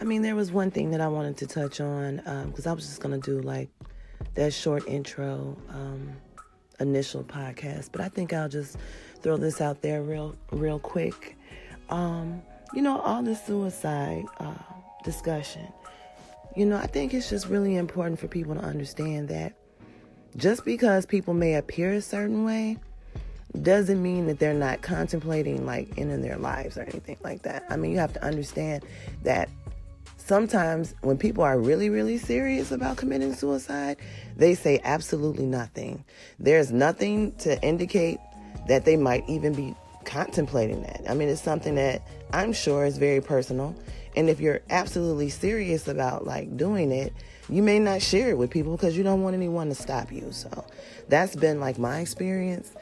I mean, there was one thing that I wanted to touch on because um, I was just gonna do like that short intro, um, initial podcast, but I think I'll just throw this out there real, real quick. Um, you know, all the suicide uh, discussion. You know, I think it's just really important for people to understand that just because people may appear a certain way doesn't mean that they're not contemplating like ending their lives or anything like that. I mean, you have to understand that sometimes when people are really, really serious about committing suicide, they say absolutely nothing. There's nothing to indicate that they might even be contemplating that. I mean, it's something that I'm sure is very personal. And if you're absolutely serious about like doing it, you may not share it with people because you don't want anyone to stop you. So that's been like my experience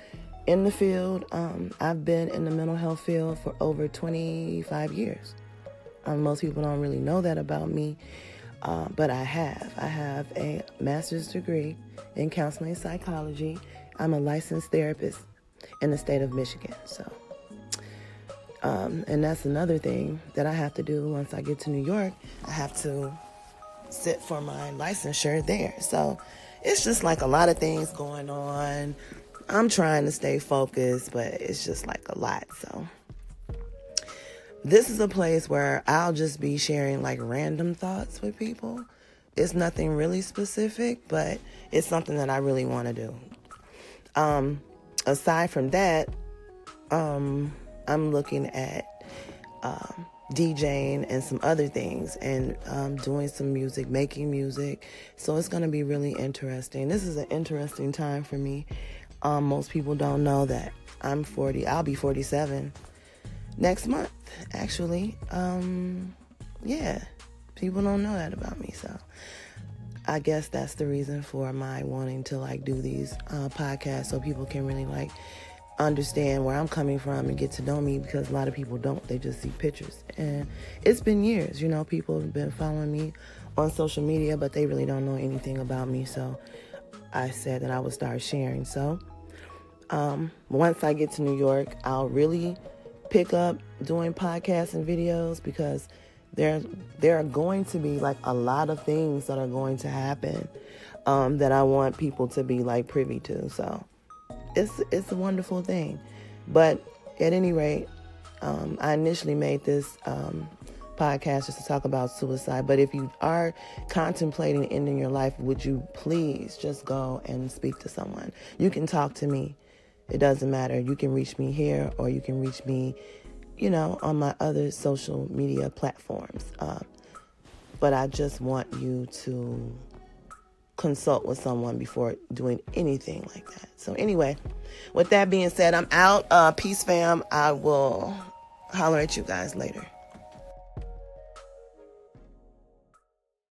in the field. Um, I've been in the mental health field for over 25 years. Um, most people don't really know that about me, uh, but I have. I have a master's degree in counseling and psychology. I'm a licensed therapist in the state of Michigan. So, um, and that's another thing that I have to do once I get to New York. I have to sit for my licensure there. So, it's just like a lot of things going on. I'm trying to stay focused, but it's just like a lot. So, this is a place where I'll just be sharing like random thoughts with people. It's nothing really specific, but it's something that I really want to do. Um, aside from that, um, I'm looking at um, DJing and some other things and um, doing some music, making music. So it's going to be really interesting. This is an interesting time for me. Um, most people don't know that I'm 40. I'll be 47 next month, actually. Um, yeah, people don't know that about me, so I guess that's the reason for my wanting to like do these uh, podcasts so people can really like understand where I'm coming from and get to know me because a lot of people don't. They just see pictures. And it's been years, you know, people have been following me on social media, but they really don't know anything about me. So I said that I would start sharing. So um, once I get to New York, I'll really pick up doing podcasts and videos because there there are going to be like a lot of things that are going to happen um, that I want people to be like privy to. So it's it's a wonderful thing. But at any rate, um, I initially made this um, podcast just to talk about suicide. But if you are contemplating ending your life, would you please just go and speak to someone? You can talk to me. It doesn't matter. You can reach me here or you can reach me, you know, on my other social media platforms. Uh, but I just want you to consult with someone before doing anything like that. So, anyway, with that being said, I'm out. Uh, peace, fam. I will holler at you guys later.